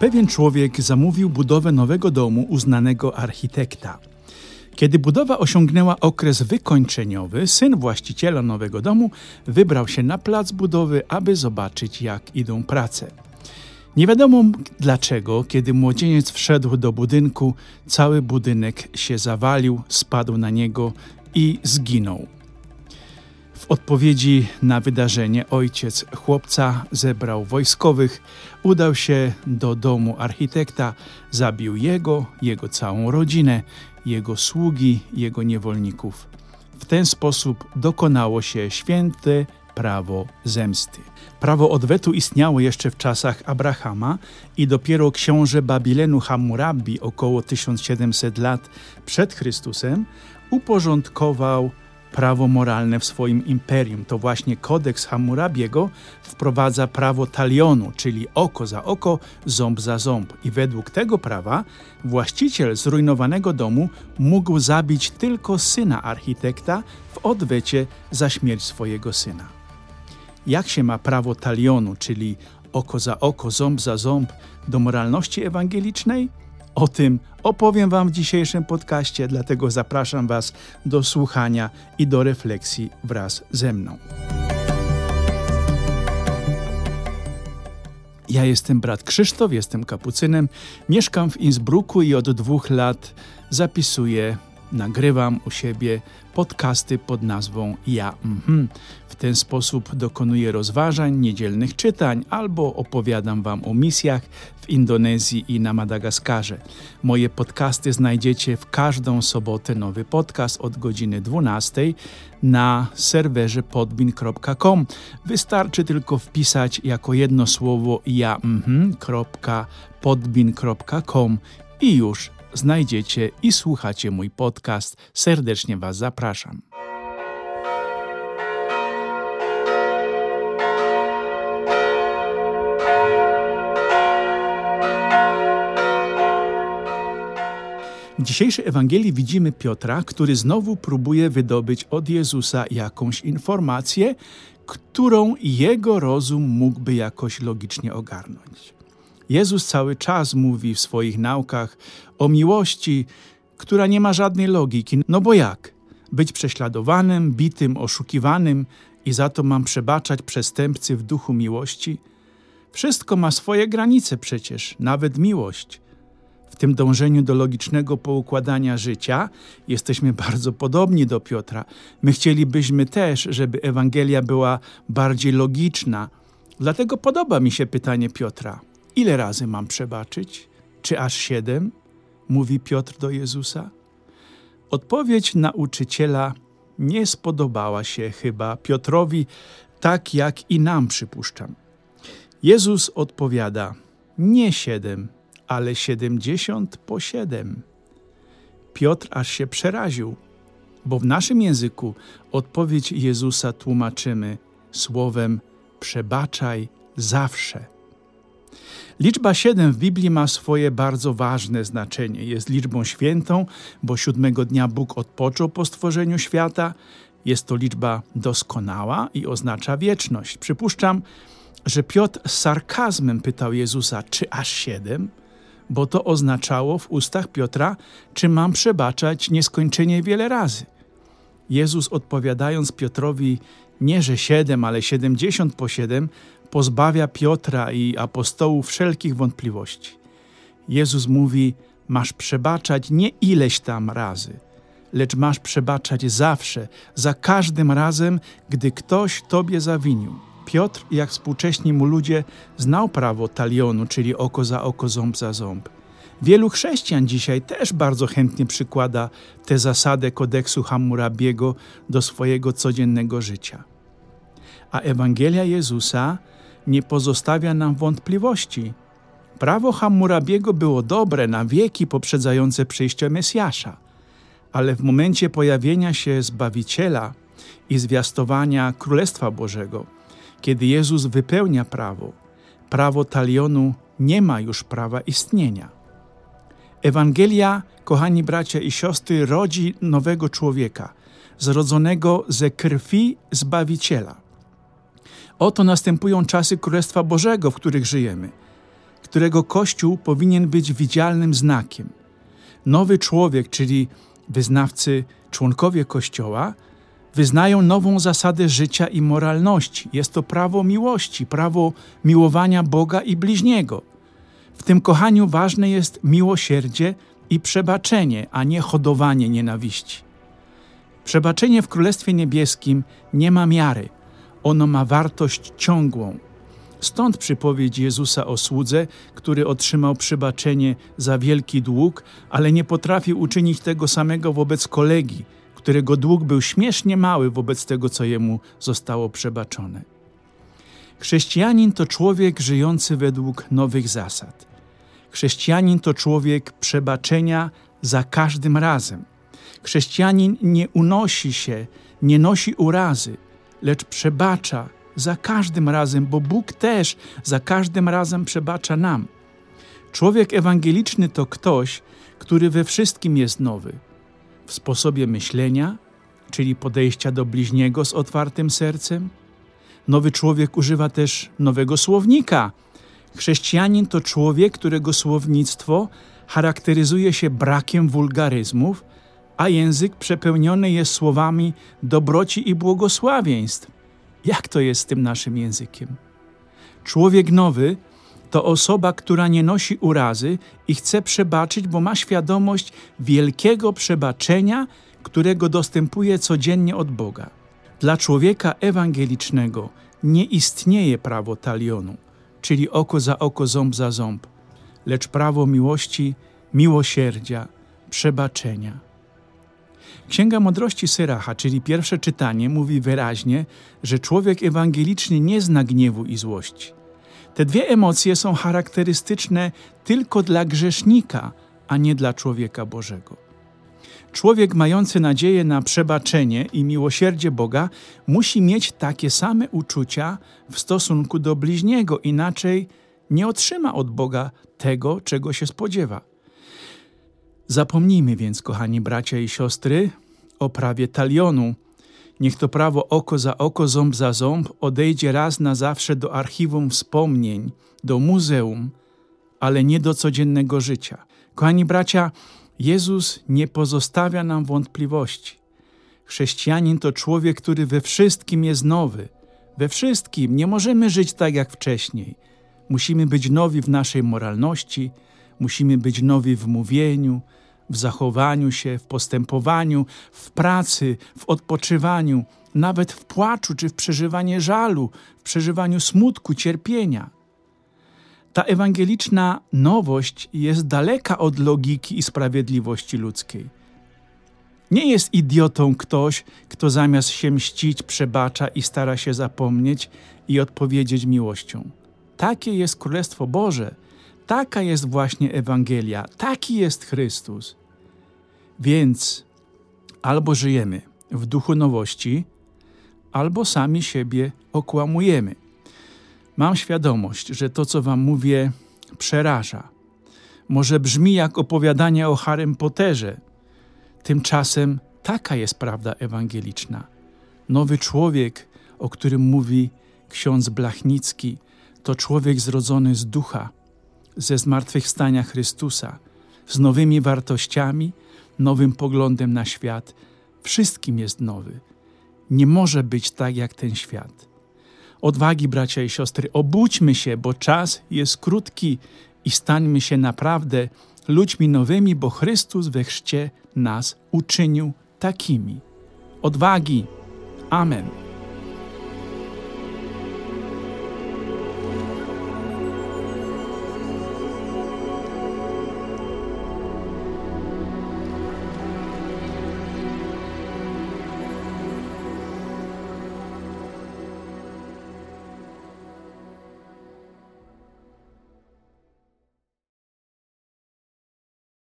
Pewien człowiek zamówił budowę nowego domu uznanego architekta. Kiedy budowa osiągnęła okres wykończeniowy, syn właściciela nowego domu wybrał się na plac budowy, aby zobaczyć, jak idą prace. Nie wiadomo dlaczego, kiedy młodzieniec wszedł do budynku, cały budynek się zawalił, spadł na niego i zginął. W odpowiedzi na wydarzenie ojciec chłopca zebrał wojskowych, udał się do domu architekta, zabił jego, jego całą rodzinę, jego sługi, jego niewolników. W ten sposób dokonało się święte prawo zemsty. Prawo odwetu istniało jeszcze w czasach Abrahama i dopiero książę Babilenu Hammurabi około 1700 lat przed Chrystusem uporządkował prawo moralne w swoim imperium. To właśnie kodeks Hammurabiego wprowadza prawo talionu, czyli oko za oko, ząb za ząb. I według tego prawa właściciel zrujnowanego domu mógł zabić tylko syna architekta w odwecie za śmierć swojego syna. Jak się ma prawo talionu, czyli oko za oko, ząb za ząb, do moralności ewangelicznej? O tym opowiem Wam w dzisiejszym podcaście, dlatego zapraszam Was do słuchania i do refleksji wraz ze mną. Ja jestem brat Krzysztof, jestem kapucynem, mieszkam w Innsbrucku i od dwóch lat zapisuję nagrywam u siebie podcasty pod nazwą Ja. Mhm. W ten sposób dokonuję rozważań, niedzielnych czytań albo opowiadam Wam o misjach w Indonezji i na Madagaskarze. Moje podcasty znajdziecie w każdą sobotę nowy podcast od godziny 12 na serwerze podbin.com. Wystarczy tylko wpisać jako jedno słowo ja mhm, i już znajdziecie i słuchacie mój podcast. Serdecznie Was zapraszam. W dzisiejszej Ewangelii widzimy Piotra, który znowu próbuje wydobyć od Jezusa jakąś informację, którą jego rozum mógłby jakoś logicznie ogarnąć. Jezus cały czas mówi w swoich naukach o miłości, która nie ma żadnej logiki. No bo jak? Być prześladowanym, bitym, oszukiwanym i za to mam przebaczać przestępcy w duchu miłości? Wszystko ma swoje granice przecież, nawet miłość. W tym dążeniu do logicznego poukładania życia jesteśmy bardzo podobni do Piotra. My chcielibyśmy też, żeby Ewangelia była bardziej logiczna. Dlatego podoba mi się pytanie Piotra. Ile razy mam przebaczyć? Czy aż siedem? Mówi Piotr do Jezusa. Odpowiedź nauczyciela nie spodobała się chyba Piotrowi, tak jak i nam przypuszczam. Jezus odpowiada: Nie siedem, ale siedemdziesiąt po siedem. Piotr aż się przeraził, bo w naszym języku odpowiedź Jezusa tłumaczymy słowem przebaczaj zawsze. Liczba 7 w Biblii ma swoje bardzo ważne znaczenie. Jest liczbą świętą, bo siódmego dnia Bóg odpoczął po stworzeniu świata. Jest to liczba doskonała i oznacza wieczność. Przypuszczam, że Piotr z sarkazmem pytał Jezusa, czy aż siedem? Bo to oznaczało w ustach Piotra, czy mam przebaczać nieskończenie wiele razy. Jezus odpowiadając Piotrowi nie że siedem, ale siedemdziesiąt po siedem, pozbawia Piotra i apostołów wszelkich wątpliwości. Jezus mówi: Masz przebaczać nie ileś tam razy, lecz masz przebaczać zawsze, za każdym razem, gdy ktoś tobie zawinił. Piotr, jak współcześni mu ludzie, znał prawo talionu, czyli oko za oko, ząb za ząb. Wielu chrześcijan dzisiaj też bardzo chętnie przykłada tę zasadę kodeksu Hammurabiego do swojego codziennego życia. A Ewangelia Jezusa nie pozostawia nam wątpliwości. Prawo Hammurabiego było dobre na wieki poprzedzające przyjście Mesjasza, ale w momencie pojawienia się Zbawiciela i zwiastowania Królestwa Bożego, kiedy Jezus wypełnia prawo, prawo talionu nie ma już prawa istnienia. Ewangelia, kochani bracia i siostry, rodzi nowego człowieka, zrodzonego ze krwi Zbawiciela. Oto następują czasy Królestwa Bożego, w których żyjemy. którego Kościół powinien być widzialnym znakiem. Nowy człowiek, czyli wyznawcy, członkowie Kościoła, wyznają nową zasadę życia i moralności. Jest to prawo miłości, prawo miłowania Boga i bliźniego. W tym kochaniu ważne jest miłosierdzie i przebaczenie, a nie hodowanie nienawiści. Przebaczenie w Królestwie Niebieskim nie ma miary, ono ma wartość ciągłą. Stąd przypowiedź Jezusa o słudze, który otrzymał przebaczenie za wielki dług, ale nie potrafił uczynić tego samego wobec kolegi, którego dług był śmiesznie mały wobec tego, co jemu zostało przebaczone. Chrześcijanin to człowiek żyjący według nowych zasad. Chrześcijanin to człowiek przebaczenia za każdym razem. Chrześcijanin nie unosi się, nie nosi urazy, lecz przebacza za każdym razem, bo Bóg też za każdym razem przebacza nam. Człowiek ewangeliczny to ktoś, który we wszystkim jest nowy. W sposobie myślenia, czyli podejścia do bliźniego z otwartym sercem. Nowy człowiek używa też nowego słownika. Chrześcijanin to człowiek, którego słownictwo charakteryzuje się brakiem wulgaryzmów, a język przepełniony jest słowami dobroci i błogosławieństw. Jak to jest z tym naszym językiem? Człowiek nowy to osoba, która nie nosi urazy i chce przebaczyć, bo ma świadomość wielkiego przebaczenia, którego dostępuje codziennie od Boga. Dla człowieka ewangelicznego nie istnieje prawo talionu, czyli oko za oko, ząb za ząb, lecz prawo miłości, miłosierdzia, przebaczenia. Księga Mądrości Syracha, czyli pierwsze czytanie, mówi wyraźnie, że człowiek ewangeliczny nie zna gniewu i złości. Te dwie emocje są charakterystyczne tylko dla grzesznika, a nie dla człowieka Bożego. Człowiek mający nadzieję na przebaczenie i miłosierdzie Boga musi mieć takie same uczucia w stosunku do bliźniego, inaczej nie otrzyma od Boga tego, czego się spodziewa. Zapomnijmy więc, kochani bracia i siostry, o prawie talionu. Niech to prawo oko za oko, ząb za ząb odejdzie raz na zawsze do archiwum wspomnień, do muzeum, ale nie do codziennego życia. Kochani bracia, Jezus nie pozostawia nam wątpliwości. Chrześcijanin to człowiek, który we wszystkim jest nowy. We wszystkim nie możemy żyć tak jak wcześniej. Musimy być nowi w naszej moralności, musimy być nowi w mówieniu, w zachowaniu się, w postępowaniu, w pracy, w odpoczywaniu, nawet w płaczu czy w przeżywaniu żalu, w przeżywaniu smutku, cierpienia. Ta ewangeliczna nowość jest daleka od logiki i sprawiedliwości ludzkiej. Nie jest idiotą ktoś, kto zamiast się mścić, przebacza i stara się zapomnieć i odpowiedzieć miłością. Takie jest Królestwo Boże, taka jest właśnie Ewangelia, taki jest Chrystus. Więc albo żyjemy w duchu nowości, albo sami siebie okłamujemy. Mam świadomość, że to, co Wam mówię, przeraża. Może brzmi jak opowiadanie o Harrym Potterze. Tymczasem taka jest prawda ewangeliczna. Nowy człowiek, o którym mówi ksiądz Blachnicki, to człowiek zrodzony z ducha, ze zmartwychwstania Chrystusa, z nowymi wartościami, nowym poglądem na świat. Wszystkim jest nowy. Nie może być tak jak ten świat. Odwagi, bracia i siostry, obudźmy się, bo czas jest krótki i stańmy się naprawdę ludźmi nowymi, bo Chrystus we chrzcie nas uczynił takimi. Odwagi. Amen.